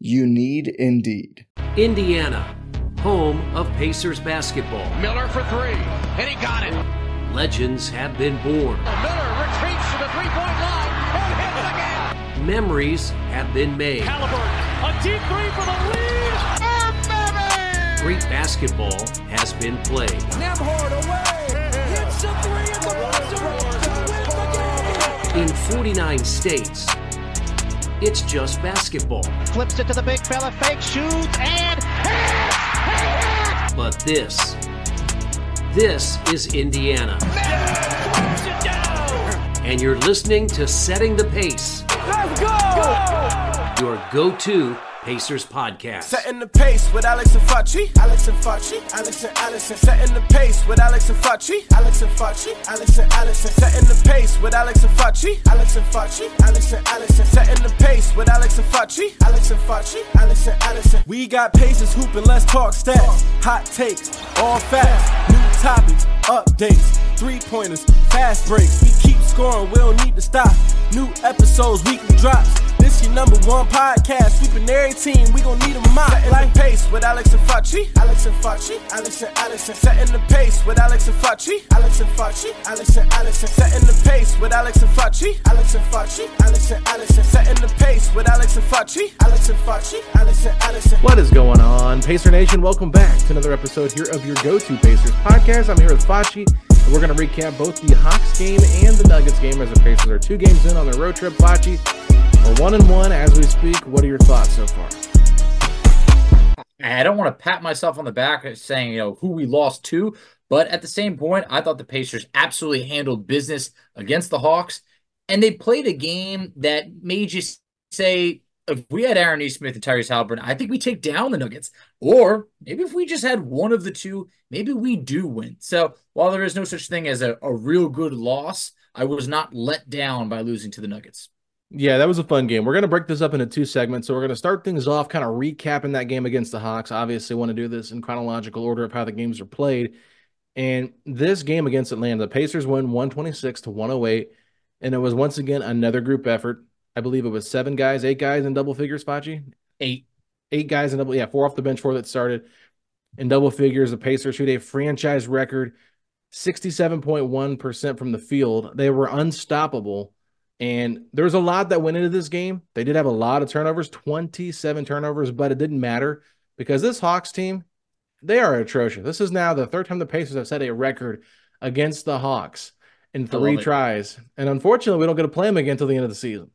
You need Indeed. Indiana, home of Pacers basketball. Miller for three, and he got it. Legends have been born. Oh, Miller retreats to the three-point line and hits again. Memories have been made. Haliburton, a deep three for the lead. Oh, Great basketball has been played. Nembhard away, hits a three at the buzzer to win the game. In 49 states, it's just basketball. Flips it to the big fella, fake shoots, and hits! But this, this is Indiana. And you're listening to Setting the Pace. Let's go! Your go-to Pacers podcast. Setting the pace with Alex and Facci. Alex and Facci. Alex and Allison. Setting the pace with Alex and Facci. Alex and Facci. Alex and Allison. Setting the pace with Alex and Facci. Alex and Facci. Alex and Allison. Setting the pace with Alex and Facci. Alex and Facci. Alex and Allison. We got paces hooping. Let's talk stats. Hot takes. All facts. New topics. Updates. Three pointers. Fast breaks. We keep scoring. We don't need to stop. New episodes. Weekly drops. This your number one podcast. Sweeping every team. We gon' need a mop. Setting like the pace with Alex and Facci. Alex and Facci. Alex and Allison. Setting the pace with Alex and Facci. Alex and Facci. Alex and Allison. Setting the pace with Alex and Facci. Alex and Facci. Alex and Allison. Setting the pace with Alex and Facci. Alex and Facci. Alex and Allison. What is going on, Pacer Nation? Welcome back to another episode here of your go-to Pacers podcast. I'm here with Facci, and we're going to recap both the Hawks game and the Nuggets game as the Pacers are two games in on their road trip. Facci, we're one and one as we speak. What are your thoughts so far? I don't want to pat myself on the back saying, you know, who we lost to, but at the same point, I thought the Pacers absolutely handled business against the Hawks, and they played a game that made you say, if we had Aaron Nesmith and Tyrese Haliburton, I think we take down the Nuggets. Or maybe if we just had one of the two, maybe we do win. So while there is no such thing as a, a real good loss, I was not let down by losing to the Nuggets. Yeah, that was a fun game. We're going to break this up into two segments. So we're going to start things off kind of recapping that game against the Hawks. Obviously, want to do this in chronological order of how the games are played. And this game against Atlanta, the Pacers win 126 to 108. And it was once again another group effort. I believe it was seven guys, eight guys in double figures, Facci? Eight. Eight guys in double, yeah, four off the bench, four that started in double figures. The Pacers shoot a franchise record 67.1% from the field. They were unstoppable. And there's a lot that went into this game. They did have a lot of turnovers, 27 turnovers, but it didn't matter because this Hawks team, they are atrocious. This is now the third time the Pacers have set a record against the Hawks in three tries. And unfortunately, we don't get to play them again until the end of the season.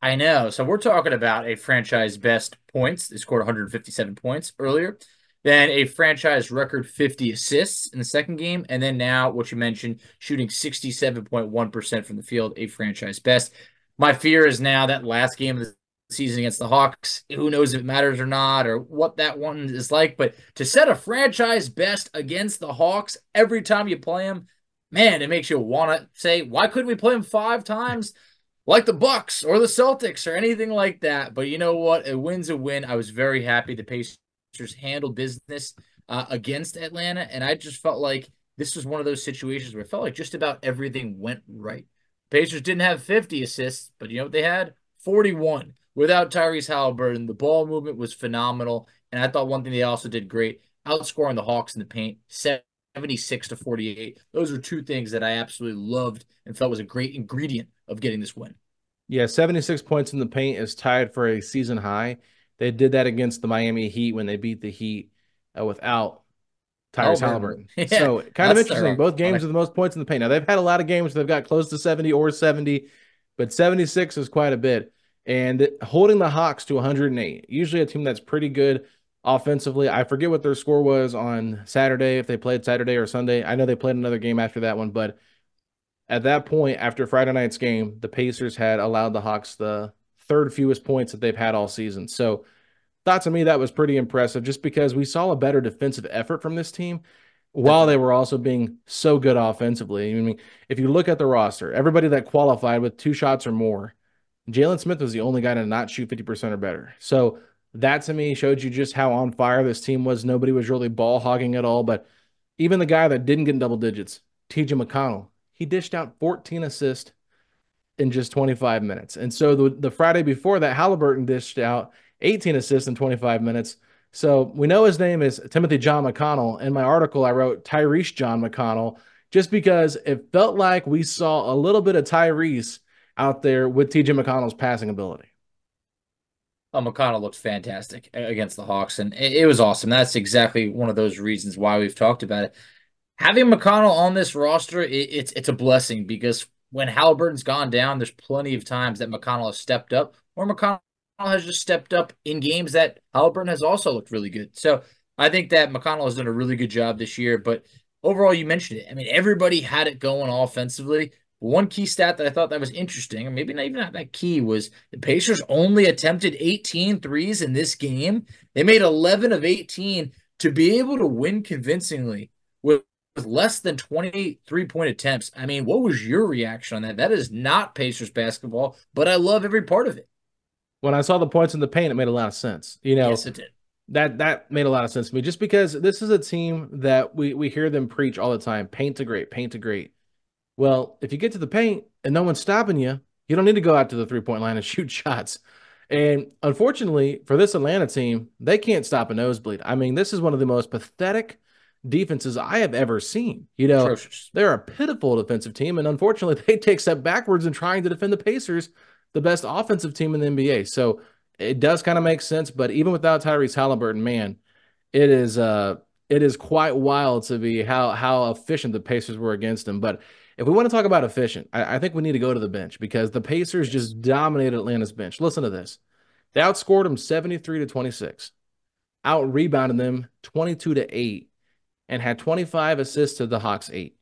I know. So we're talking about a franchise best points. They scored 157 points earlier. Then a franchise record 50 assists in the second game. And then now, what you mentioned, shooting 67.1% from the field, a franchise best. My fear is now that last game of the season against the Hawks, who knows if it matters or not or what that one is like. But to set a franchise best against the Hawks every time you play them, man, it makes you want to say, why couldn't we play them five times? Like the Bucks or the Celtics or anything like that. But you know what? A win's a win. I was very happy the Pacers handled business uh, against Atlanta, and I just felt like this was one of those situations where it felt like just about everything went right. Pacers didn't have 50 assists, but you know what they had? 41. Without Tyrese Haliburton, the ball movement was phenomenal, and I thought one thing they also did great, outscoring the Hawks in the paint, 76 to 48. Those are two things that I absolutely loved and felt was a great ingredient of getting this win. Yeah, 76 points in the paint is tied for a season high. They did that against the Miami Heat when they beat the Heat uh, without Tyrese Haliburton. Yeah, so kind of interesting. Both games with the most points in the paint. Now they've had a lot of games they've got close to 70 or 70, but 76 is quite a bit. And holding the Hawks to 108, usually a team that's pretty good offensively. I forget what their score was on Saturday, if they played Saturday or Sunday. I know they played another game after that one, but at that point, after Friday night's game, the Pacers had allowed the Hawks the third fewest points that they've had all season. So thought to me that was pretty impressive just because we saw a better defensive effort from this team while they were also being so good offensively. I mean, if you look at the roster, everybody that qualified with two shots or more, Jalen Smith was the only guy to not shoot 50% or better. So that to me showed you just how on fire this team was. Nobody was really ball hogging at all. But even the guy that didn't get in double digits, TJ McConnell, he dished out 14 assists in just 25 minutes. And so the, the Friday before that, Haliburton dished out 18 assists in 25 minutes. So we know his name is Timothy John McConnell. In my article, I wrote Tyrese John McConnell just because it felt like we saw a little bit of Tyrese out there with TJ McConnell's passing ability. Oh, McConnell looked fantastic against the Hawks, and it, it was awesome. That's exactly one of those reasons why we've talked about it. Having McConnell on this roster, it, it's it's a blessing because when Haliburton's gone down, there's plenty of times that McConnell has stepped up, or McConnell has just stepped up in games that Haliburton has also looked really good. So I think that McConnell has done a really good job this year. But overall, you mentioned it. I mean, everybody had it going offensively. One key stat that I thought that was interesting, or maybe not even not that key, was the Pacers only attempted 18 threes in this game. They made 11 of 18 to be able to win convincingly with, with less than 28 three point attempts. I mean, what was your reaction on that? That is not Pacers basketball, but I love every part of it. When I saw the points in the paint, it made a lot of sense. You know, yes, it did. That that made a lot of sense to me, just because this is a team that we we hear them preach all the time: paint to great, paint to great well, if you get to the paint and no one's stopping you, you don't need to go out to the three point line and shoot shots. And unfortunately for this Atlanta team, they can't stop a nosebleed. I mean, this is one of the most pathetic defenses I have ever seen. You know, Atrocious. they're a pitiful defensive team, and unfortunately, they take step backwards in trying to defend the Pacers, the best offensive team in the NBA. So it does kind of make sense. But even without Tyrese Haliburton, man, it is uh it is quite wild to be how how efficient the Pacers were against them. But if we want to talk about efficient, I, I, think we need to go to the bench because the Pacers just dominated Atlanta's bench. Listen to this. They outscored them 73 to 26, out rebounded them 22 to 8, and had 25 assists to the Hawks 8.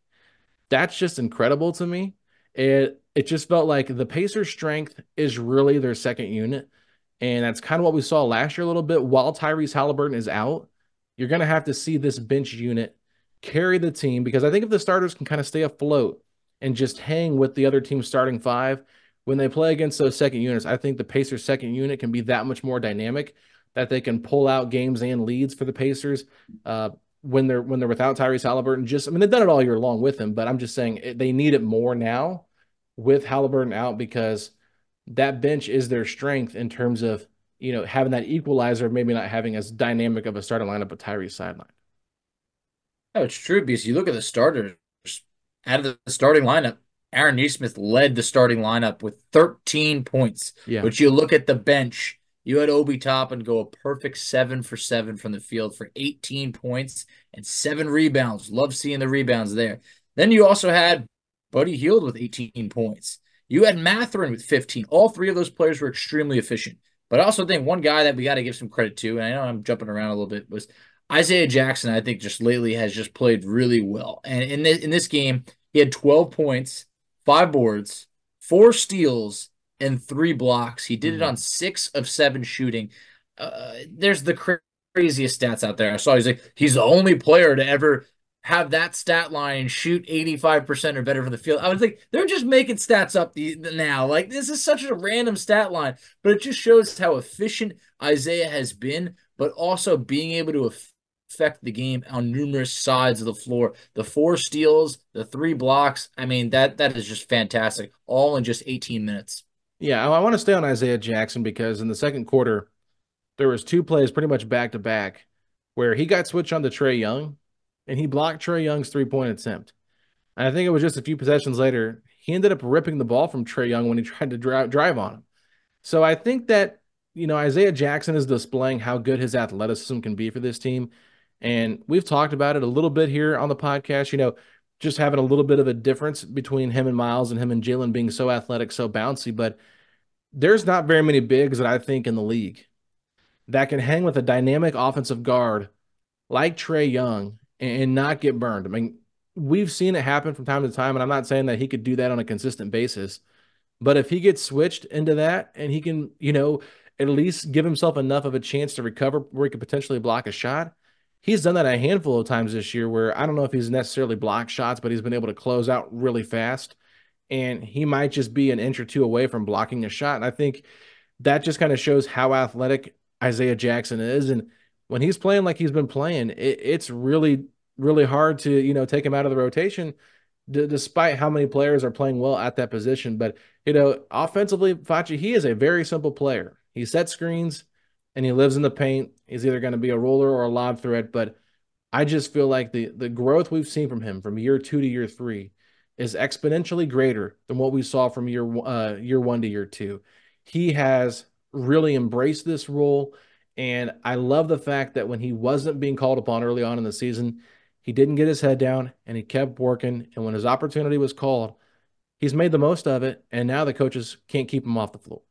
That's just incredible to me. It it just felt like the Pacers' strength is really their second unit. And that's kind of what we saw last year a little bit. While Tyrese Haliburton is out, you're going to have to see this bench unit carry the team because I think if the starters can kind of stay afloat and just hang with the other team's starting five. When they play against those second units, I think the Pacers' second unit can be that much more dynamic that they can pull out games and leads for the Pacers uh, when they're when they're without Tyrese Haliburton. Just I mean they've done it all year long with him, but I'm just saying it, they need it more now with Haliburton out because that bench is their strength in terms of you know having that equalizer, maybe not having as dynamic of a starting lineup with Tyrese sideline. Oh, it's true because you look at the starters out of the starting lineup, Aaron Nesmith led the starting lineup with 13 points. Yeah. But you look at the bench, you had Obi Toppin go a perfect seven for seven from the field for 18 points and seven rebounds. Love seeing the rebounds there. Then you also had Buddy Hield with 18 points. You had Mathurin with 15. All three of those players were extremely efficient. But I also think one guy that we got to give some credit to, and I know I'm jumping around a little bit, was Isaiah Jackson. I think just lately has just played really well. And in this, in this game, he had 12 points, five boards, four steals, and three blocks. He did mm-hmm. it on six of seven shooting. Uh, there's the cra- craziest stats out there. I saw he's like he's the only player to ever have that stat line and shoot 85% or better for the field. I was like, they're just making stats up the, the, now. Like, this is such a random stat line, but it just shows how efficient Isaiah has been, but also being able to affect the game on numerous sides of the floor. The four steals, the three blocks. I mean, that that is just fantastic. All in just 18 minutes. Yeah, I want to stay on Isaiah Jackson because in the second quarter, there was two plays pretty much back to back where he got switched on to Trae Young and he blocked Trae Young's three point attempt. And I think it was just a few possessions later, he ended up ripping the ball from Trae Young when he tried to drive, drive on him. So I think that you know, Isaiah Jackson is displaying how good his athleticism can be for this team. And we've talked about it a little bit here on the podcast, you know, just having a little bit of a difference between him and Miles and him and Jalen being so athletic, so bouncy. But there's not very many bigs that I think in the league that can hang with a dynamic offensive guard like Trae Young and not get burned. I mean, we've seen it happen from time to time, and I'm not saying that he could do that on a consistent basis. But if he gets switched into that and he can, you know, at least give himself enough of a chance to recover where he could potentially block a shot. He's done that a handful of times this year where I don't know if he's necessarily blocked shots, but he's been able to close out really fast. And he might just be an inch or two away from blocking a shot. And I think that just kind of shows how athletic Isaiah Jackson is. And when he's playing like he's been playing, it, it's really, really hard to, you know, take him out of the rotation d- despite how many players are playing well at that position. But, you know, offensively, Facci, he is a very simple player. He sets screens and he lives in the paint. He's either going to be a roller or a lob threat. But I just feel like the the growth we've seen from him from year two to year three is exponentially greater than what we saw from year uh, year one to year two. He has really embraced this role, and I love the fact that when he wasn't being called upon early on in the season, he didn't get his head down and he kept working. And when his opportunity was called, he's made the most of it. And now the coaches can't keep him off the floor.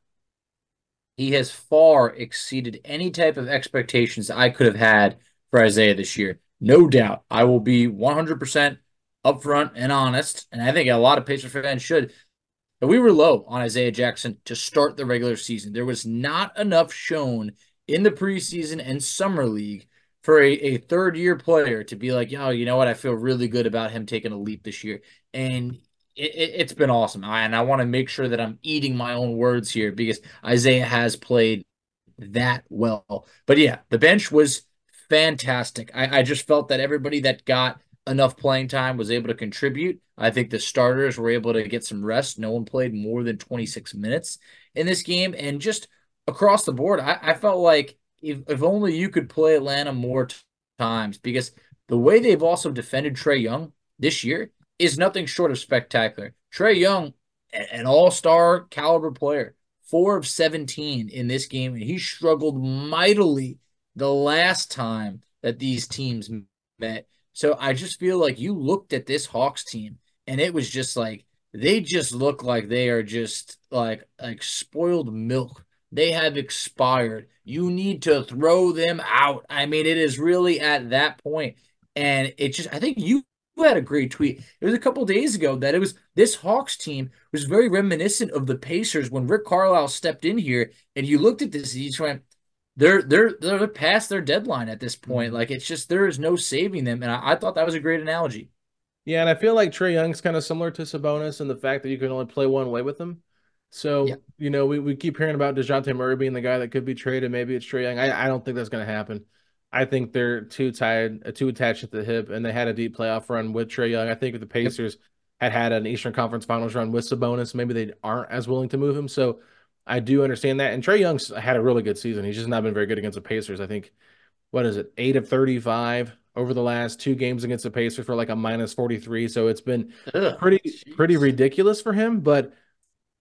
He has far exceeded any type of expectations I could have had for Isaiah this year. No doubt. I will be 100% upfront and honest. And I think a lot of Pacers fans should. But we were low on Isaiah Jackson to start the regular season. There was not enough shown in the preseason and summer league for a, a third year player to be like, yo, you know what? I feel really good about him taking a leap this year. And it, has been awesome. I, and I want to make sure that I'm eating my own words here because Isaiah has played that well. But yeah, the bench was fantastic. I, I just felt that everybody that got enough playing time was able to contribute. I think the starters were able to get some rest. No one played more than 26 minutes in this game. And just across the board, I, I felt like if, if only you could play Atlanta more t- times because the way they've also defended Trae Young this year, is nothing short of spectacular. Trae Young, an all star caliber player, four of 17 in this game, and he struggled mightily the last time that these teams met. So I just feel like you looked at this Hawks team and it was just like they just look like they are just like like spoiled milk. They have expired. You need to throw them out. I mean, it is really at that point. And it just I think you had a great tweet. It was a couple days ago that it was this Hawks team was very reminiscent of the Pacers when Rick Carlisle stepped in here, and you looked at this and you just went, "They're they're they're past their deadline at this point. Mm-hmm. Like it's just there is no saving them." And I, I thought that was a great analogy. Yeah, and I feel like Trae Young's kind of similar to Sabonis in the fact that you can only play one way with him. So, yeah. you know, we, we keep hearing about Dejounte Murray being the guy that could be traded. Maybe it's Trae Young. I, I don't think that's going to happen. I think they're too tied, uh, too attached at the hip, and they had a deep playoff run with Trae Young. I think if the Pacers had had an Eastern Conference Finals run with Sabonis, maybe they aren't as willing to move him. So I do understand that. And Trae Young's had a really good season. He's just not been very good against the Pacers. I think what is it, eight of thirty-five over the last two games against the Pacers for like a minus forty-three. So it's been Ugh, pretty geez. pretty ridiculous for him. But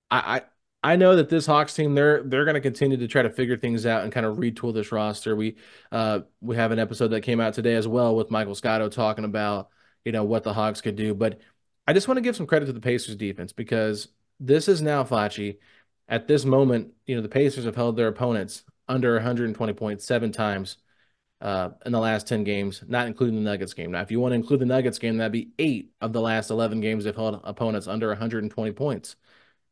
I, I I know that this Hawks team they're they're going to continue to try to figure things out and kind of retool this roster. We uh we have an episode that came out today as well with Michael Scotto talking about you know what the Hawks could do, but I just want to give some credit to the Pacers defense because this is now Facci. At this moment, you know the Pacers have held their opponents under 120 points seven times uh, in the last 10 games, not including the Nuggets game. Now, if you want to include the Nuggets game, that'd be eight of the last 11 games they've held opponents under 120 points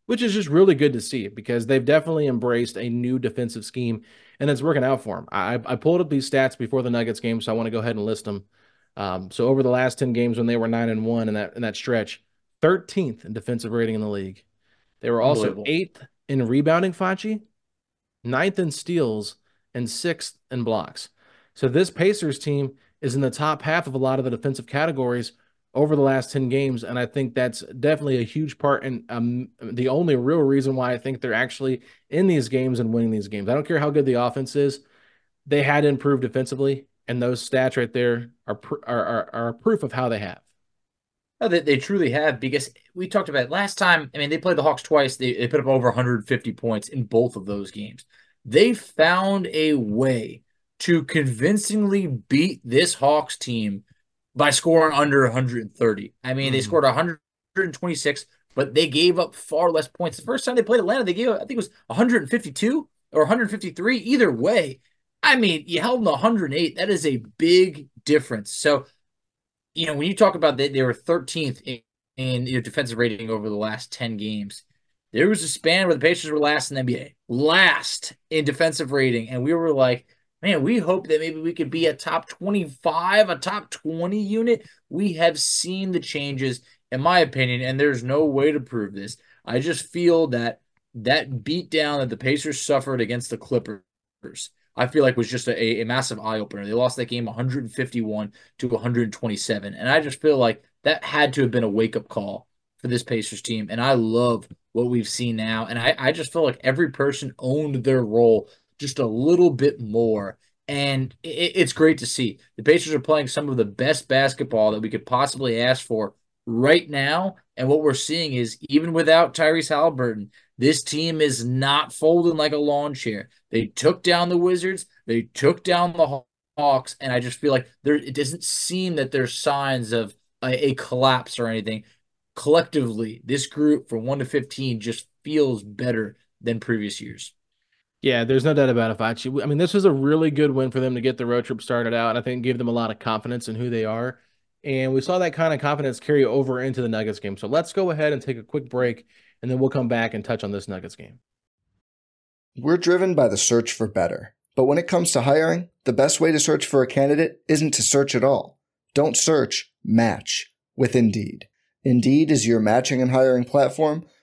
which is just really good to see because they've definitely embraced a new defensive scheme and it's working out for them. I, I pulled up these stats before the Nuggets game, so I want to go ahead and list them. Um, so over the last 10 games when they were 9 and 1 in that in that stretch, 13th in defensive rating in the league. They were also 8th in rebounding, Facci, ninth in steals, and 6th in blocks. So this Pacers team is in the top half of a lot of the defensive categories over the last 10 games. And I think that's definitely a huge part and um, the only real reason why I think they're actually in these games and winning these games. I don't care how good the offense is, they had to improve defensively. And those stats right there are, are, are, are proof of how they have. Oh, they, they truly have because we talked about last time. I mean, they played the Hawks twice. They, they put up over 150 points in both of those games. they found a way to convincingly beat this Hawks team by scoring under 130. I mean, mm. they hmm. scored 126, but they gave up far less points. The first time they played Atlanta, they gave up, I think it was 152 or 153. Either way, I mean, you held them 108. That is a big difference. So, you know, when you talk about that, they were 13th in, in your defensive rating over the last 10 games. There was a span where the Pacers were last in the NBA, last in defensive rating, and we were like, man, we hope that maybe we could be a top 25, a top 20 unit. We have seen the changes, in my opinion, and there's no way to prove this. I just feel that that beat down that the Pacers suffered against the Clippers I feel like was just a, a massive eye opener. They lost that game 151 to 127. And I just feel like that had to have been a wake up call for this Pacers team. And I love what we've seen now. And I, I just feel like every person owned their role just a little bit more. And it, it's great to see. The Pacers are playing some of the best basketball that we could possibly ask for right now. And what we're seeing is even without Tyrese Haliburton, this team is not folding like a lawn chair. They took down the Wizards, they took down the Hawks, and I just feel like there it doesn't seem that there's signs of a, a collapse or anything. Collectively, this group from 1 to 15 just feels better than previous years. Yeah, there's no doubt about it, Facci. I mean, this was a really good win for them to get the road trip started out. I think gave them a lot of confidence in who they are. And we saw that kind of confidence carry over into the Nuggets game. So let's go ahead and take a quick break and then we'll come back and touch on this Nuggets game. We're driven by the search for better. But when it comes to hiring, the best way to search for a candidate isn't to search at all. Don't search, match with Indeed. Indeed is your matching and hiring platform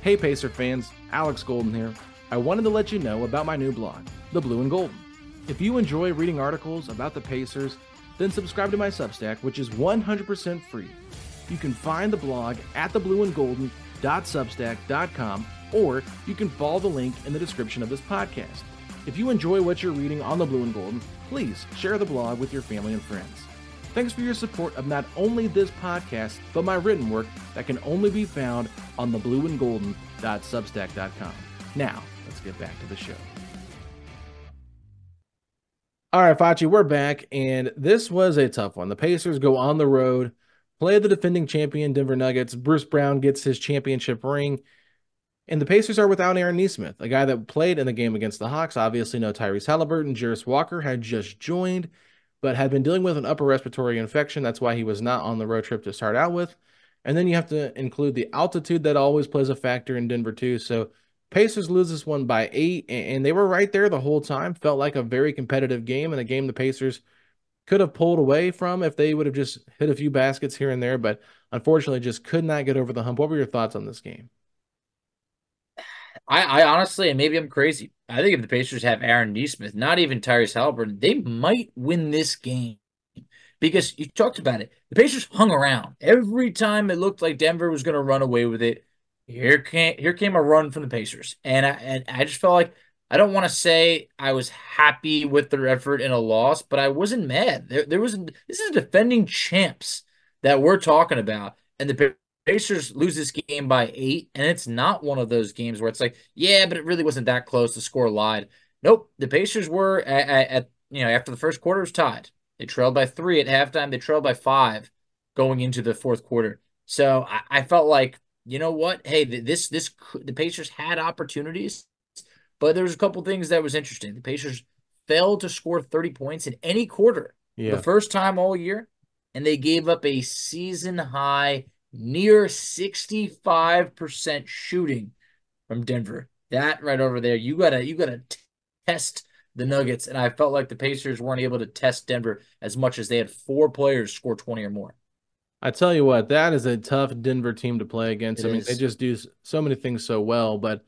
Hey, Pacer fans. Alex Golden here. I wanted to let you know about my new blog, The Blue and Golden. If you enjoy reading articles about the Pacers, then subscribe to my Substack, which is 100% free. You can find the blog at theblueandgolden.substack.com, or you can follow the link in the description of this podcast. If you enjoy what you're reading on the Blue and Golden, please share the blog with your family and friends. Thanks for your support of not only this podcast, but my written work that can only be found on the blueandgolden.substack.com. Now, let's get back to the show. All right, Facci, we're back, and this was a tough one. The Pacers go on the road, play the defending champion Denver Nuggets. Bruce Brown gets his championship ring and the Pacers are without Aaron Nesmith, a guy that played in the game against the Hawks. Obviously, no Tyrese Haliburton. Jarace Walker had just joined, but had been dealing with an upper respiratory infection. That's why he was not on the road trip to start out with. And then you have to include the altitude that always plays a factor in Denver, too. So Pacers lose this one by eight, and they were right there the whole time. Felt like a very competitive game and a game the Pacers could have pulled away from if they would have just hit a few baskets here and there, but unfortunately just could not get over the hump. What were your thoughts on this game? I, I honestly, and maybe I'm crazy. I think if the Pacers have Aaron Nesmith, not even Tyrese Haliburton, they might win this game because you talked about it. The Pacers hung around every time it looked like Denver was going to run away with it. Here came here came a run from the Pacers, and I and I just felt like I don't want to say I was happy with their effort in a loss, but I wasn't mad. There there was this is defending champs that we're talking about, and the Pacers lose this game by eight, and it's not one of those games where it's like, yeah, but it really wasn't that close. The score lied. Nope, the Pacers were at, at, at you know after the first quarter was tied. They trailed by three at halftime. They trailed by five going into the fourth quarter. So I, I felt like you know what? Hey, this this the Pacers had opportunities, but there was a couple things that was interesting. The Pacers failed to score 30 points in any quarter. Yeah. The first time all year, and they gave up a season high near 65% shooting from Denver. That right over there, you gotta you gotta test the Nuggets, and I felt like the Pacers weren't able to test Denver as much as they had four players score twenty or more. I tell you what, that is a tough Denver team to play against. It I mean, is. they just do so many things so well. But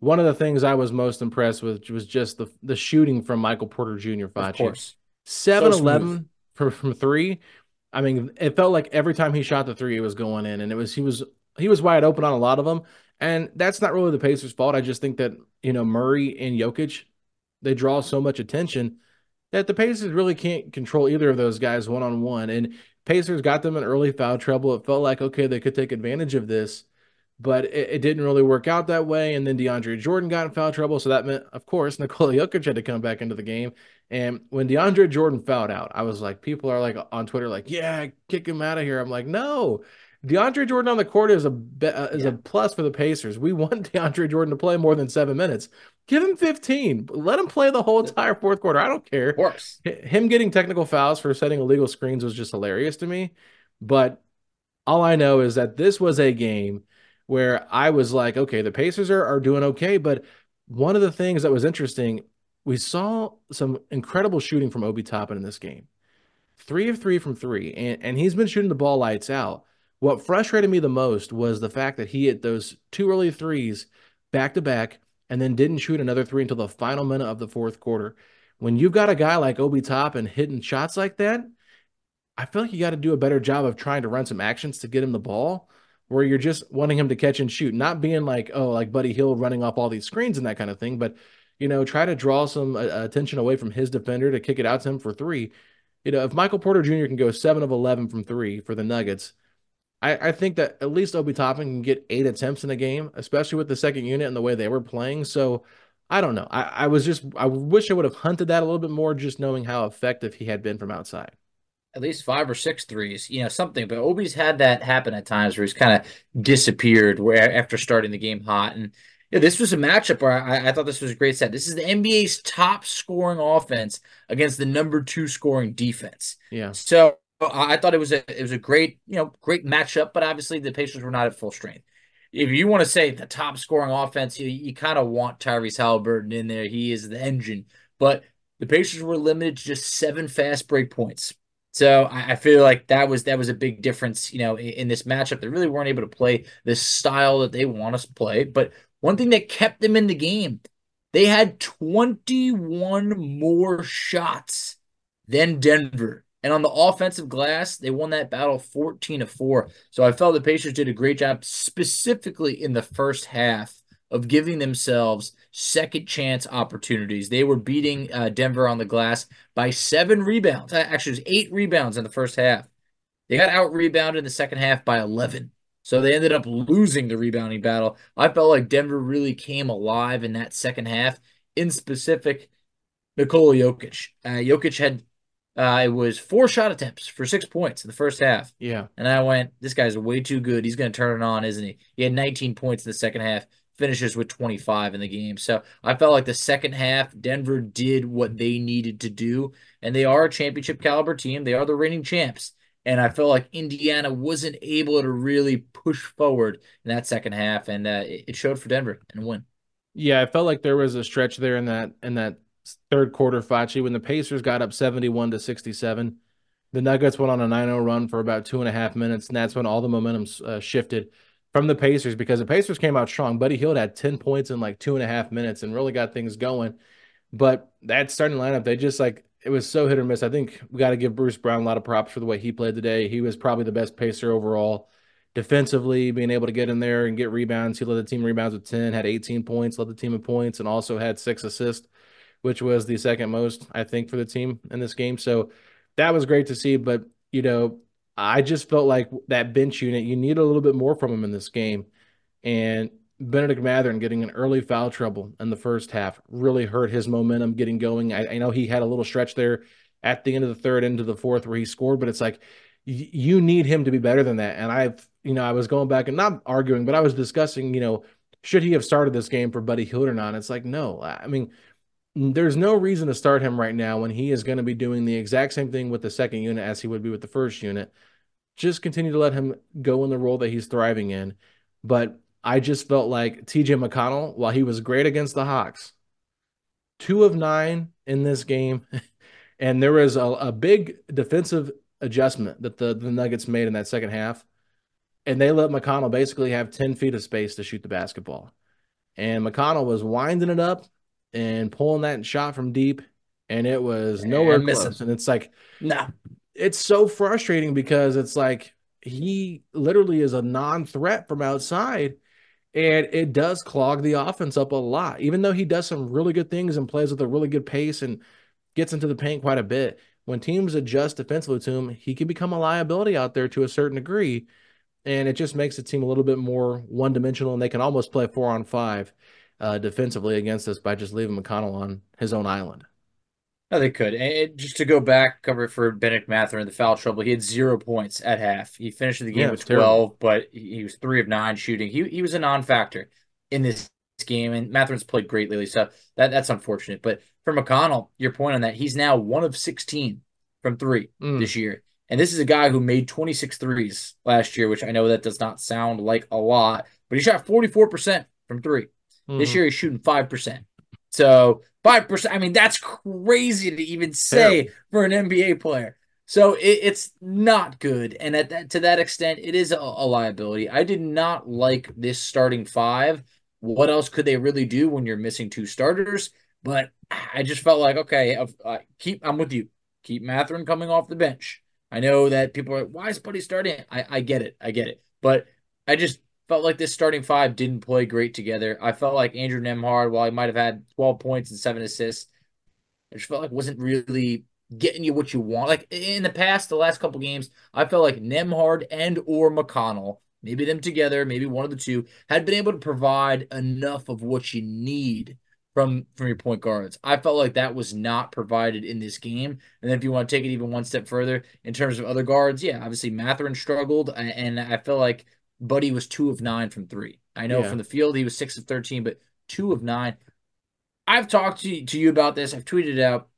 one of the things I was most impressed with was just the the shooting from Michael Porter Jr. Of Facci. course, 7 So 11 from, from three. I mean, it felt like every time he shot the three, it was going in, and it was he was he was wide open on a lot of them. And that's not really the Pacers' fault. I just think that you know Murray and Jokic, they draw so much attention that the Pacers really can't control either of those guys one on one. And Pacers got them in early foul trouble. It felt like okay, they could take advantage of this, but it, it didn't really work out that way. And then DeAndre Jordan got in foul trouble, so that meant, of course, Nikola Jokic had to come back into the game. And when DeAndre Jordan fouled out, I was like, people are like on Twitter, like, yeah, kick him out of here. I'm like, no. DeAndre Jordan on the court is a uh, is a plus for the Pacers. We want DeAndre Jordan to play more than seven minutes. Give him 15. Let him play the whole entire fourth quarter. I don't care. of course. Him getting technical fouls for setting illegal screens was just hilarious to me. But all I know is that this was a game where I was like, okay, the Pacers are, are doing okay. But one of the things that was interesting, we saw some incredible shooting from Obi Toppin in this game. Three of three from three, and, and he's been shooting the ball lights out. What frustrated me the most was the fact that he hit those two early threes back to back and then didn't shoot another three until the final minute of the fourth quarter. When you've got a guy like Obi Toppin hitting shots like that, I feel like you got to do a better job of trying to run some actions to get him the ball where you're just wanting him to catch and shoot, not being like, oh, like Buddy Hield running off all these screens and that kind of thing, but you know, try to draw some uh, attention away from his defender to kick it out to him for three. You know, if Michael Porter Jr. can go seven of 11 from three for the Nuggets, I, I think that at least Obi Toppin can get eight attempts in a game, especially with the second unit and the way they were playing. So I don't know. I, I was just, I wish I would have hunted that a little bit more, just knowing how effective he had been from outside. At least five or six threes, you know, something. But Obi's had that happen at times where he's kind of disappeared where after starting the game hot. And yeah, this was a matchup where I, I thought this was a great set. This is the NBA's top scoring offense against the number two scoring defense. Yeah. So I thought it was a it was a great you know great matchup, but obviously the Pacers were not at full strength. If you want to say the top scoring offense, you, you kind of want Tyrese Haliburton in there. He is the engine, but the Pacers were limited to just seven fast break points. So I, I feel like that was that was a big difference, you know, in, in this matchup. They really weren't able to play the style that they want us to play. But one thing that kept them in the game, they had 21 more shots than Denver. And on the offensive glass, they won that battle 14 to 4. So I felt the Pacers did a great job, specifically in the first half, of giving themselves second chance opportunities. They were beating uh, Denver on the glass by seven rebounds. Uh, Actually, it was eight rebounds in the first half. They got out rebounded in the second half by 11. So they ended up losing the rebounding battle. I felt like Denver really came alive in that second half. In specific, Nikola Jokic. Uh, Jokic had uh, it was four shot attempts for six points in the first half. Yeah. And I went, this guy's way too good. He's going to turn it on, isn't he? He had 19 points in the second half, finishes with 25 in the game. So I felt like the second half, Denver did what they needed to do. And they are a championship caliber team. They are the reigning champs. And I felt like Indiana wasn't able to really push forward in that second half. And uh, it showed for Denver and win. Yeah, I felt like there was a stretch there in that in that third quarter, Facci, when the Pacers got up 71 to 67. The Nuggets went on a 9-0 run for about two and a half minutes, and that's when all the momentum uh, shifted from the Pacers because the Pacers came out strong. Buddy Hield had 10 points in like two and a half minutes and really got things going. But that starting lineup, they just like it was so hit or miss. I think we got to give Bruce Brown a lot of props for the way he played today. He was probably the best pacer overall. Defensively, being able to get in there and get rebounds. He led the team rebounds with 10, had 18 points, led the team in points, and also had six assists, which was the second most, I think, for the team in this game. So that was great to see. But, you know, I just felt like that bench unit, you need a little bit more from him in this game. And Bennedict Mathurin getting an early foul trouble in the first half really hurt his momentum getting going. I, I, know he had a little stretch there at the end of the third into the fourth where he scored, but it's like y- you need him to be better than that. And I've, you know, I was going back and not arguing, but I was discussing, you know, should he have started this game for Buddy Hield or not? It's like, no, I mean, there's no reason to start him right now when he is going to be doing the exact same thing with the second unit as he would be with the first unit. Just continue to let him go in the role that he's thriving in. But I just felt like TJ McConnell, while he was great against the Hawks, two of nine in this game. and there was a, a big defensive adjustment that the, the Nuggets made in that second half. And they let McConnell basically have 10 feet of space to shoot the basketball. And McConnell was winding it up and pulling that shot from deep, and it was nowhere close. And it's like, no, it's so frustrating because it's like he literally is a non-threat from outside, and it does clog the offense up a lot. Even though he does some really good things and plays with a really good pace and gets into the paint quite a bit, when teams adjust defensively to him, he can become a liability out there to a certain degree. And it just makes the team a little bit more one dimensional, and they can almost play four on five uh, defensively against us by just leaving McConnell on his own island. No, they could. And just to go back, cover for Bennedict Mathurin, the foul trouble. He had zero points at half. He finished the game yeah, with twelve, terrible. but he was three of nine shooting. He he was a non-factor in this game, and Mathurin's played great lately, so that that's unfortunate. But for McConnell, your point on that, he's now one of sixteen from three mm. this year. And this is a guy who made 26 threes last year, which I know that does not sound like a lot, but he shot 44% from three. Mm. This year he's shooting 5%. So 5%, I mean, that's crazy to even say for an NBA player. So it, it's not good. And at that, to that extent, it is a, a liability. I did not like this starting five. What else could they really do when you're missing two starters? But I just felt like, okay, uh, keep, I'm with you. Keep Mathurin coming off the bench. I know that people are like, why is Buddy starting? I, I get it. I get it. But I just felt like this starting five didn't play great together. I felt like Andrew Nembhard, while he might have had 12 points and seven assists, I just felt like wasn't really getting you what you want. Like in the past, the last couple games, I felt like Nembhard and or McConnell, maybe them together, maybe one of the two, had been able to provide enough of what you need from from your point guards. I felt like that was not provided in this game. And then if you want to take it even one step further in terms of other guards, yeah, obviously Mathurin struggled, and I feel like Buddy was two of nine from three. I know yeah. from the field he was six of 13, but two of nine. I've talked to, to you about this. I've tweeted it out.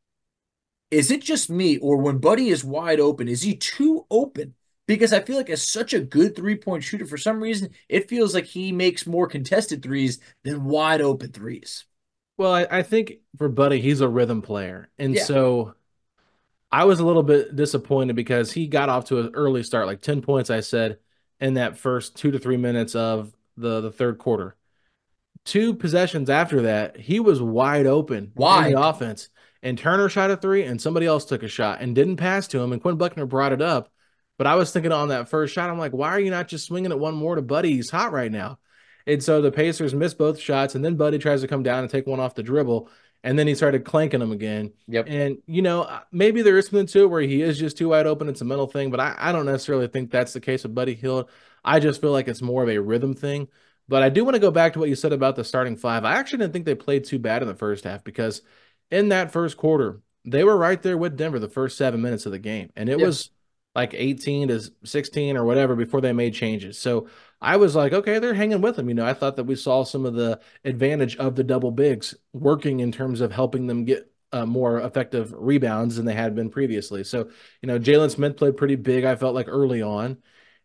Is it just me, or when Buddy is wide open, is he too open? Because I feel like as such a good three point shooter, for some reason, it feels like he makes more contested threes than wide open threes. Well, I, I think for Buddy, he's a rhythm player. And yeah. so I was a little bit disappointed because he got off to an early start, like 10 points, I said in that first two to three minutes of the the third quarter. Two possessions after that, he was wide open wide. in the offense. And Turner shot a three, and somebody else took a shot and didn't pass to him. And Quinn Buckner brought it up. But I was thinking on that first shot, I'm like, why are you not just swinging it one more to Buddy? He's hot right now. And so the Pacers missed both shots, and then Buddy tries to come down and take one off the dribble and then he started clanking them again. Yep. And you know, uh, maybe there is something to it where he is just too wide open. It's a mental thing, but I, I don't necessarily think that's the case with Buddy Hield. I just feel like it's more of a rhythm thing. But I do want to go back to what you said about the starting five. I actually didn't think they played too bad in the first half because in that first quarter, they were right there with Denver the first seven minutes of the game. And it yep. was like 18 to 16 or whatever before they made changes. So I was like, okay, they're hanging with them. You know, I thought that we saw some of the advantage of the double bigs working in terms of helping them get uh, more effective rebounds than they had been previously. So, you know, Jalen Smith played pretty big, I felt like early on.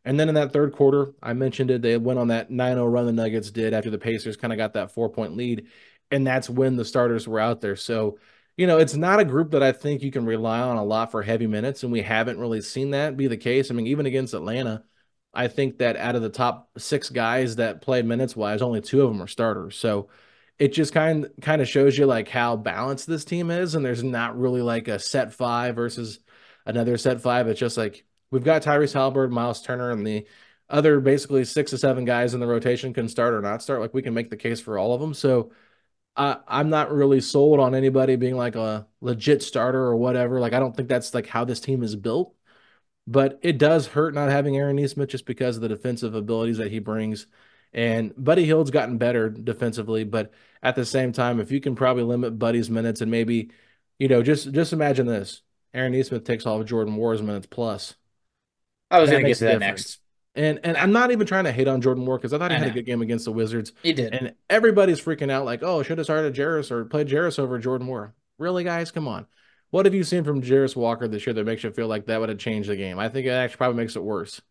And then in that third quarter, I mentioned it, they went on that 9 0 run the Nuggets did after the Pacers kind of got that four point lead. And that's when the starters were out there. So, you know, it's not a group that I think you can rely on a lot for heavy minutes. And we haven't really seen that be the case. I mean, even against Atlanta, I think that out of the top six guys that played minutes wise, only two of them are starters. So it just kind kind of shows you like how balanced this team is, and there's not really like a set five versus another set five. It's just like we've got Tyrese Haliburton, Miles Turner, and the other basically six or seven guys in the rotation can start or not start. Like we can make the case for all of them. So I, I'm not really sold on anybody being like a legit starter or whatever. Like I don't think that's like how this team is built. But it does hurt not having Aaron Nesmith just because of the defensive abilities that he brings. And Buddy Hield's gotten better defensively, but at the same time, if you can probably limit Buddy's minutes and maybe, you know, just just imagine this: Aaron Nesmith takes all of Jordan Nwora's minutes plus. I was going to get to that next. And and I'm not even trying to hate on Jordan Nwora because I thought he I had know. a good game against the Wizards. He did. And everybody's freaking out like, oh, should have started Jarace or played Jarace over Jordan Nwora. Really, guys? Come on. What have you seen from Jarace Walker this year that makes you feel like that would have changed the game? I think it actually probably makes it worse.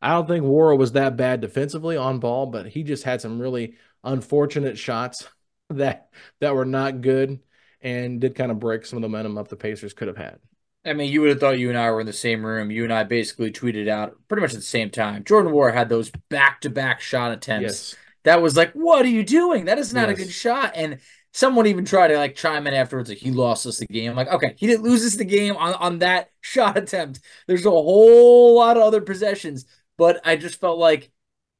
I don't think Nwora was that bad defensively on ball, but he just had some really unfortunate shots that that were not good and did kind of break some of the momentum up the Pacers could have had. I mean, you would have thought you and I were in the same room. You and I basically tweeted out pretty much at the same time. Jordan Nwora had those back to back shot attempts. Yes. That was like, what are you doing? That is not Yes. a good shot. And someone even tried to like chime in afterwards, like he lost us the game. I'm like, okay, he didn't lose us the game on, on that shot attempt. There's a whole lot of other possessions, but I just felt like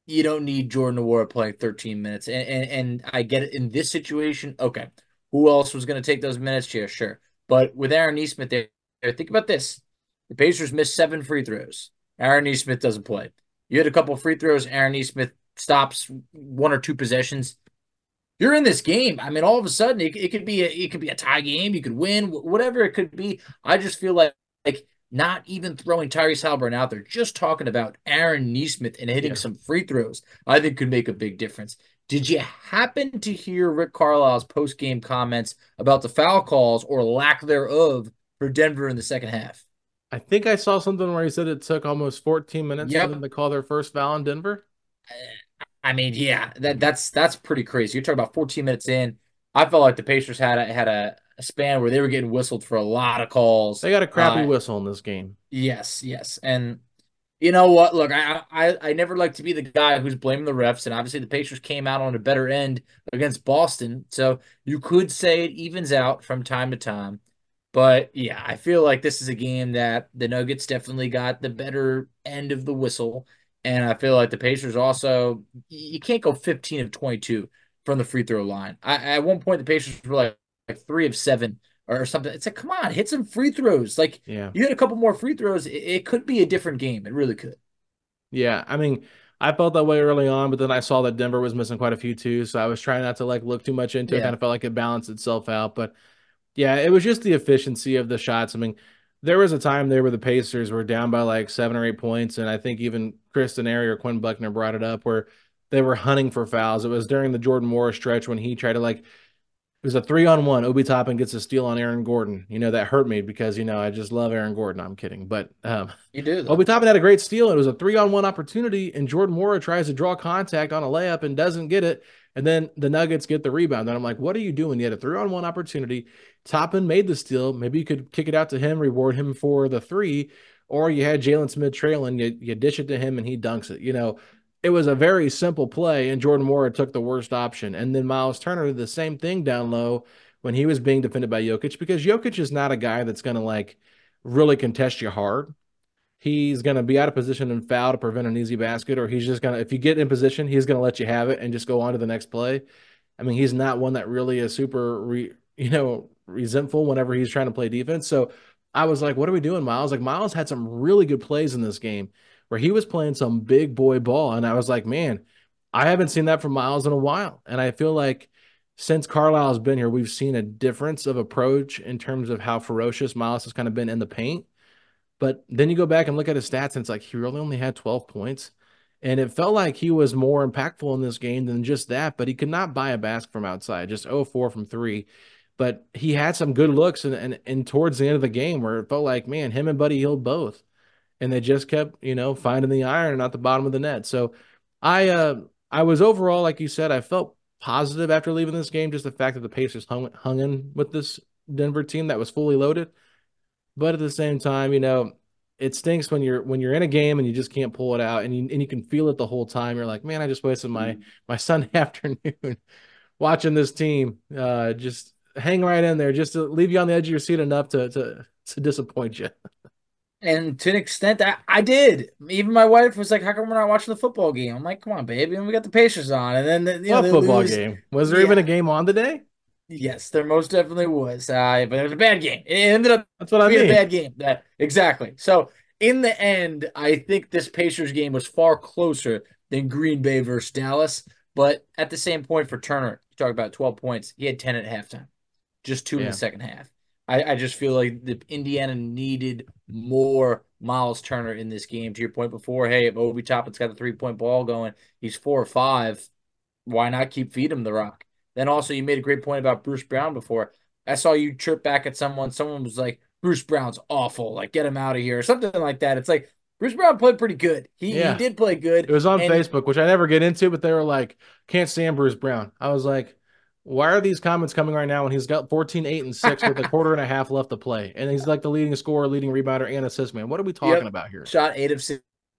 you don't need Jordan Nwora playing 13 minutes. And, and and I get it in this situation. Okay, who else was going to take those minutes? Yeah, sure. But with Aaron Nesmith there, think about this: the Pacers missed seven free throws. Aaron Nesmith doesn't play. You had a couple free throws. Aaron Nesmith stops one or two possessions. You're in this game. I mean, all of a sudden, it, it could be a, it could be a tie game. You could win, whatever it could be. I just feel like like not even throwing Tyrese Haliburton out there, just talking about Aaron Nesmith and hitting Yeah. some free throws, I think could make a big difference. Did you happen to hear Rick Carlisle's post game comments about the foul calls or lack thereof for Denver in the second half? I think I saw something where he said it took almost 14 minutes Yep. for them to call their first foul in Denver. I mean, yeah, that that's that's pretty crazy. You're talking about 14 minutes in. I felt like the Pacers had a, had a, a span where they were getting whistled for a lot of calls. They got a crappy Uh, whistle in this game. Yes, yes, and you know what? Look, I, I I never like to be the guy who's blaming the refs, and obviously the Pacers came out on a better end against Boston, so you could say it evens out from time to time. But yeah, I feel like this is a game that the Nuggets definitely got the better end of the whistle, and I feel like the Pacers also you can't go 15 of 22 from the free throw line. I, at one point the Pacers were like, like three of seven or something. It's like, come on, hit some free throws. Like Yeah. you had a couple more free throws, it, it could be a different game. It really could. Yeah, I mean, I felt that way early on, but then I saw that Denver was missing quite a few too, so I was trying not to like look too much into it. Kind of felt like it balanced itself out, but yeah, it was just the efficiency of the shots. I mean, there was a time there where the Pacers were down by like seven or eight points, and I think even Chris Denari or Quinn Buckner brought it up where they were hunting for fouls. It was during the Jordan Nwora stretch when he tried to like it was a three on one. Obi Toppin gets a steal on Aaron Gordon. You know, that hurt me because, you know, I just love Aaron Gordon. I'm kidding. But um You do. though. Obi Toppin had a great steal. It was a three on one opportunity, and Jordan Nwora tries to draw contact on a layup and doesn't get it. And then the Nuggets get the rebound. And I'm like, what are you doing? You had a three on one opportunity. Toppin made the steal. Maybe you could kick it out to him, reward him for the three, or you had Jalen Smith trailing, you, you dish it to him and he dunks it. You know, it was a very simple play, and Jordan Nwora took the worst option. And then Miles Turner did the same thing down low when he was being defended by Jokic because Jokic is not a guy that's going to like really contest you hard. He's going to be out of position and foul to prevent an easy basket, or he's just going to, if you get in position, he's going to let you have it and just go on to the next play. I mean, he's not one that really is super, re, you know, resentful whenever he's trying to play defense. So I was like, what are we doing, Miles? Like, Miles had some really good plays in this game where he was playing some big boy ball. And I was like, man, I haven't seen that from Miles in a while. And I feel like since Carlisle has been here, we've seen a difference of approach in terms of how ferocious Miles has kind of been in the paint. But then you go back and look at his stats, and it's like he really only had 12 points. And it felt like he was more impactful in this game than just that, but he could not buy a basket from outside, just 0-4 from three. But he had some good looks and, and and towards the end of the game where it felt like, man, him and Buddy Hield both. And they just kept, you know, finding the iron at the bottom of the net. So I uh I was overall, like you said, I felt positive after leaving this game, just the fact that the Pacers hung hung in with this Denver team that was fully loaded. But at the same time, you know, it stinks when you're when you're in a game and you just can't pull it out and you and you can feel it the whole time. You're like, man, I just wasted my my Sunday afternoon watching this team uh just hang right in there just to leave you on the edge of your seat enough to to to disappoint you. And to an extent, I, I did. Even my wife was like, "How come we're not watching the football game?" I'm like, "Come on, baby." And we got the Pacers on, and then the, you know, football lose. game? Was there Yeah. even a game on today? Yes, there most definitely was. Uh, but it was a bad game. It ended up That's what I being mean. a bad game. That exactly. So in the end, I think this Pacers game was far closer than Green Bay versus Dallas. But at the same point for Turner, you talk about 12 points. He had 10 at halftime, just two in the second half. I, I just feel like the Indiana needed more Miles Turner in this game. To your point before, hey, if Obi Toppin's got a three point ball going, he's four or five. Why not keep feeding him the rock? Then also, you made a great point about Bruce Brown before. I saw you chirp back at someone. Someone was like, Bruce Brown's awful. Like, get him out of here, or something like that. It's like, Bruce Brown played pretty good. He, Yeah. he did play good. It was on And- Facebook, which I never get into, but they were like, "Can't stand Bruce Brown." I was like, "Why are these comments coming right now when he's got 14, 8, and 6 with a quarter and a half left to play? And he's like the leading scorer, leading rebounder, and assist man. What are we talking Yep. about here?" shot eight of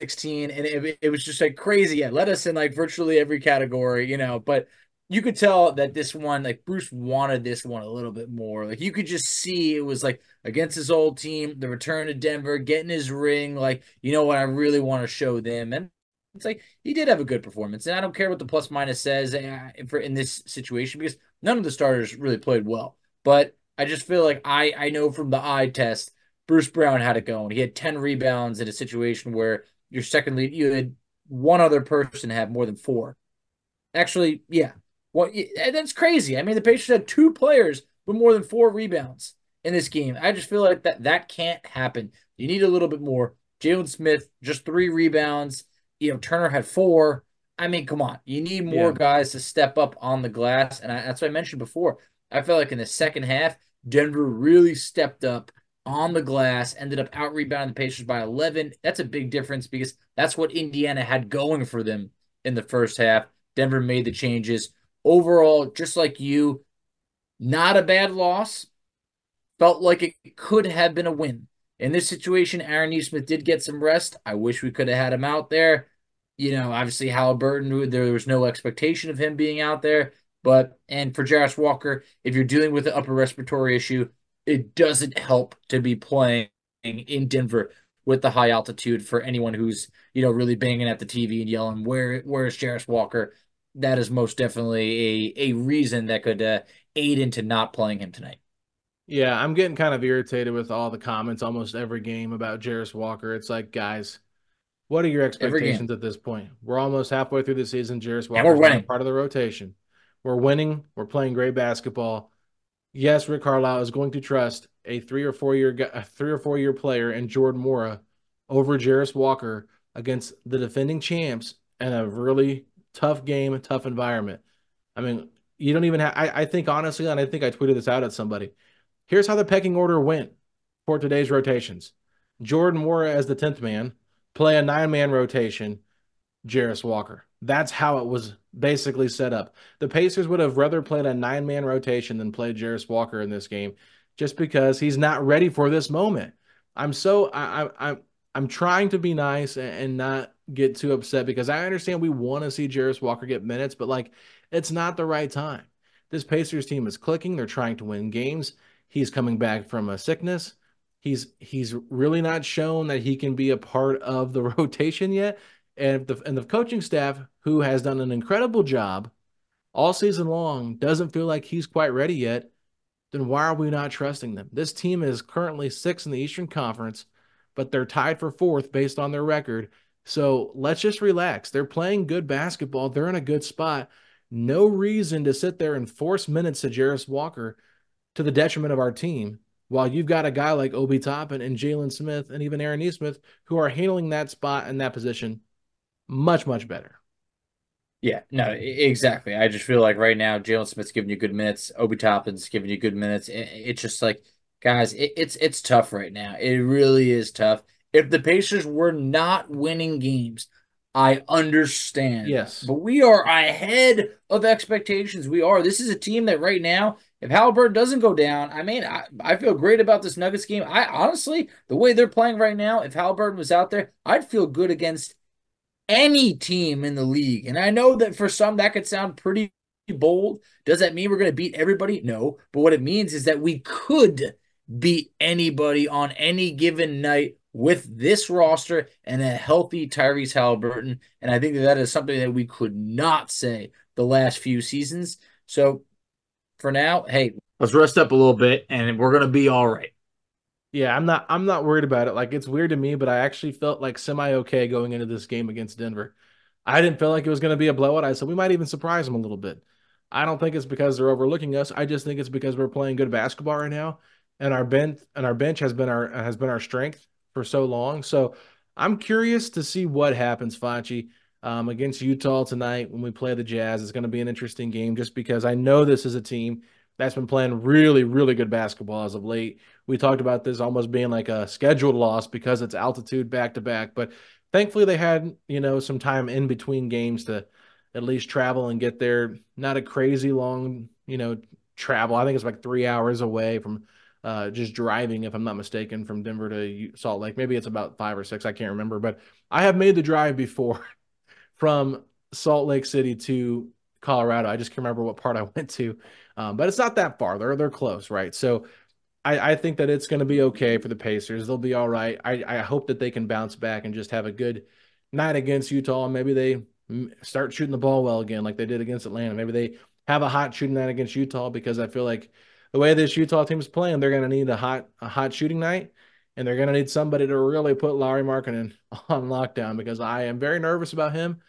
16 and it, it was just like crazy yeah let us in like virtually every category you know but you could tell that this one like bruce wanted this one a little bit more like you could just see it was like against his old team the return to denver getting his ring like you know what i really want to show them and it's like he did have a good performance and i don't care what the plus minus says uh, for in this situation because none of the starters really played well but i just feel like i i know from the eye test Bruce Brown had it going. He had 10 rebounds in a situation where your second lead, you had one other person have more than four. Actually, yeah. Well, that's crazy. I mean, the Pacers had two players with more than four rebounds in this game. I just feel like that that can't happen. You need a little bit more. Jalen Smith, just three rebounds. You know, Turner had four. I mean, come on. You need more Yeah. guys to step up on the glass. And I, that's what I mentioned before. I felt like in the second half, Denver really stepped up on the glass, ended up out rebounding the Pacers by 11. That's a big difference because that's what Indiana had going for them in the first half. Denver made the changes. Overall, just like you, not a bad loss. Felt like it could have been a win. In this situation, Aaron Nesmith did get some rest. I wish we could have had him out there. You know, obviously Haliburton, there was no expectation of him being out there. But and for Jarace Walker, if you're dealing with an upper respiratory issue, it doesn't help to be playing in Denver with the high altitude for anyone who's you know really banging at the TV and yelling where where's Jarace Walker. That is most definitely a a reason that could uh, aid into not playing him tonight. Yeah, I'm getting kind of irritated with all the comments almost every game about Jarace Walker. It's like, guys, what are your expectations at this point? We're almost halfway through the season. We're Walker's not a winning. part of the rotation. We're winning. We're playing great basketball. Yes, Rick Carlisle is going to trust a three or four year a three or four year player and Jordan Nwora over Jarace Walker against the defending champs and a really tough game, tough environment. I mean, you don't even have. I, I think honestly, and I think I tweeted this out at somebody. Here's how the pecking order went for today's rotations. Jordan Nwora as the 10th man, play a nine man rotation, Jarace Walker. That's how it was basically set up. The Pacers would have rather played a nine man rotation than played Jarace Walker in this game just because he's not ready for this moment. I'm so, I, I, I'm, I'm trying to be nice and not get too upset because I understand we want to see Jarace Walker get minutes, but like it's not the right time. This Pacers team is clicking. They're trying to win games. He's coming back from a sickness. He's he's really not shown that he can be a part of the rotation yet. And the and the coaching staff, who has done an incredible job all season long, doesn't feel like he's quite ready yet, then why are we not trusting them? This team is currently sixth in the Eastern Conference, but they're tied for fourth based on their record. So let's just relax. They're playing good basketball. They're in a good spot. No reason to sit there and force minutes to Jarace Walker to the detriment of our team while you've got a guy like Obi Toppin and Jalen Smith and even Aaron Nesmith who are handling that spot and that position much, much better. Yeah, no, exactly. I just feel like right now Jalen Smith's giving you good minutes, Obi Toppin's giving you good minutes. It's just like, guys, it's it's tough right now. It really is tough. If the Pacers were not winning games, I understand. Yes. But we are ahead of expectations. We are. This is a team that right now, if Haliburton doesn't go down, I mean, I, I feel great about this Nuggets game. I honestly, the way they're playing right now, if Haliburton was out there, I'd feel good against any team in the league. And I know that for some that could sound pretty bold. Does that mean we're going to beat everybody? No. But what it means is that we could beat anybody on any given night with this roster and a healthy Tyrese Haliburton. And I think that that is something that we could not say the last few seasons. So for now, hey, let's rest up a little bit and we're going to be all right. Yeah, I'm not I'm not worried about it. Like it's weird to me, but I actually felt like semi okay going into this game against Denver. I didn't feel like it was going to be a blowout. I said we might even surprise them a little bit. I don't think it's because they're overlooking us. I just think it's because we're playing good basketball right now, and our bench and our bench has been our has been our strength for so long. So I'm curious to see what happens, Facci, um, against Utah tonight when we play the Jazz. It's going to be an interesting game just because I know this is a team that's been playing really, really good basketball as of late. We talked about this almost being like a scheduled loss because it's altitude back to back, but thankfully they had, you know, some time in between games to at least travel and get there. Not a crazy long, you know, travel. I think it's like three hours away from uh, just driving, if I'm not mistaken, from Denver to Salt Lake. Maybe it's about five or six. I can't remember, but I have made the drive before from Salt Lake City to Colorado. I just can't remember what part I went to, um, but it's not that far. They're they're close, right? So I, I think that it's going to be okay for the Pacers. They'll be all right. I, I hope that they can bounce back and just have a good night against Utah. Maybe they start shooting the ball well again, like they did against Atlanta. Maybe they have a hot shooting night against Utah because I feel like the way this Utah team is playing, they're going to need a hot a hot shooting night, and they're going to need somebody to really put Lauri Markkanen on lockdown because I am very nervous about him.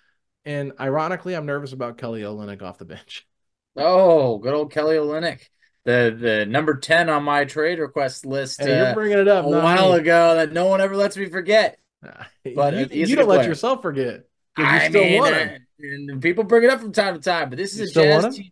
And ironically, I'm nervous about Kelly Olynyk off the bench. Oh, good old Kelly Olynyk. The the number 10 on my trade request list hey, you're uh, bringing it up a while me. ago that no one ever lets me forget. But you, you don't good let yourself forget you I still mean, want uh, and people bring it up from time to time, but this is You a jazz team.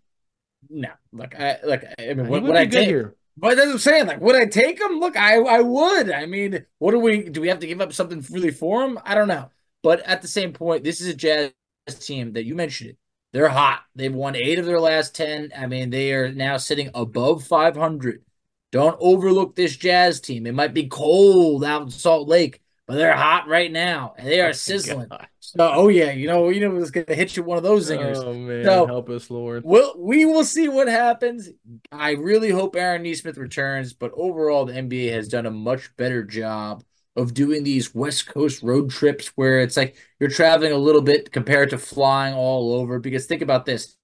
No, look, I like. I mean, what would would I take? here. But that's what I'm saying. Like, would I take him? Look, I I would. I mean, what do we do? We have to give up something really for him? I don't know. But at the same point, this is a jazz team that you mentioned it. They're hot. They've won eight of their last ten. I mean, they are now sitting above 500. Don't overlook this jazz team. It might be cold out in Salt Lake, but they're hot right now, and they are oh sizzling. God. So, oh yeah, you know, you know, it's gonna hit you one of those zingers. Oh man, So- help us, Lord. Well, we will see what happens. I really hope Aaron Nesmith returns, but overall, the NBA has done a much better job of doing these West Coast road trips where it's like you're traveling a little bit compared to flying all over. Because think about this: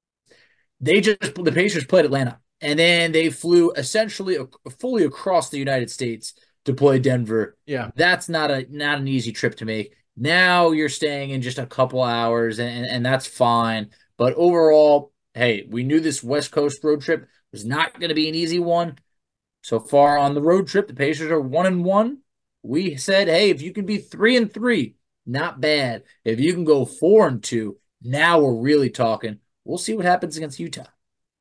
they just the Pacers played Atlanta, and then they flew essentially fully across the United States to play Denver. Yeah, That's not a not an easy trip to make. Now you're staying in just a couple hours, and, and that's fine. But overall, hey, we knew this West Coast road trip was not going to be an easy one. So far on the road trip, the Pacers are one and one. We said, hey, if you can be three and three, not bad. If you can go four and two, now we're really talking. We'll see what happens against Utah.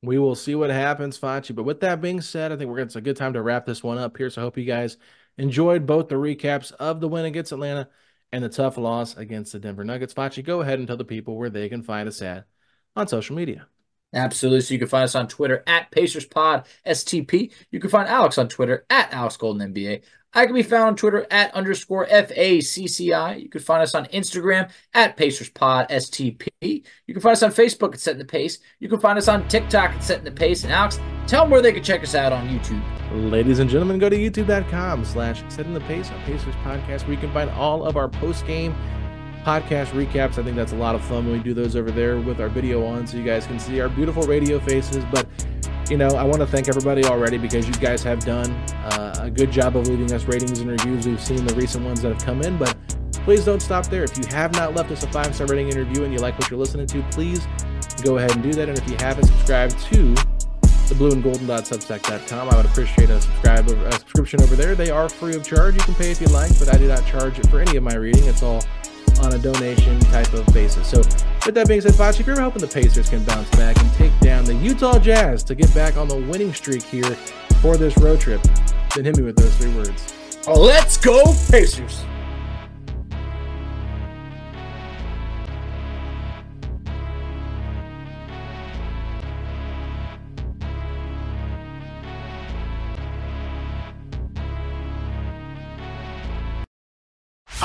We will see what happens, Facci. But with that being said, I think we're it's a good time to wrap this one up here. So I hope you guys enjoyed both the recaps of the win against Atlanta and the tough loss against the Denver Nuggets. Facci, go ahead and tell the people where they can find us at on social media. Absolutely. So you can find us on Twitter at PacersPod STP. You can find Alex on Twitter at Alex Golden NBA. I can be found on Twitter at underscore FACCI. You can find us on Instagram at PacersPod STP. You can find us on Facebook at Setting the Pace. You can find us on TikTok at Setting the Pace. And Alex, tell them where they can check us out on YouTube. Ladies and gentlemen, go to youtube.com slash setting the pace on Pacers podcast where you can find all of our post-game podcast recaps. I think that's a lot of fun when we do those over there with our video on so you guys can see our beautiful radio faces. But, you know, I want to thank everybody already because you guys have done uh, a good job of leaving us ratings and reviews. We've seen the recent ones that have come in, but please don't stop there. If you have not left us a five-star rating and review and you like what you're listening to, please go ahead and do that. And if you haven't subscribed to the blue and golden substack.com, I would appreciate a subscribe a subscription over there. They are free of charge. You can pay if you like, but I do not charge it for any of my reading. It's all on a donation type of basis. So with that being said, Facci, if you're hoping the Pacers can bounce back and take down the Utah Jazz to get back on the winning streak here for this road trip, then hit me with those three words. Let's go, Pacers.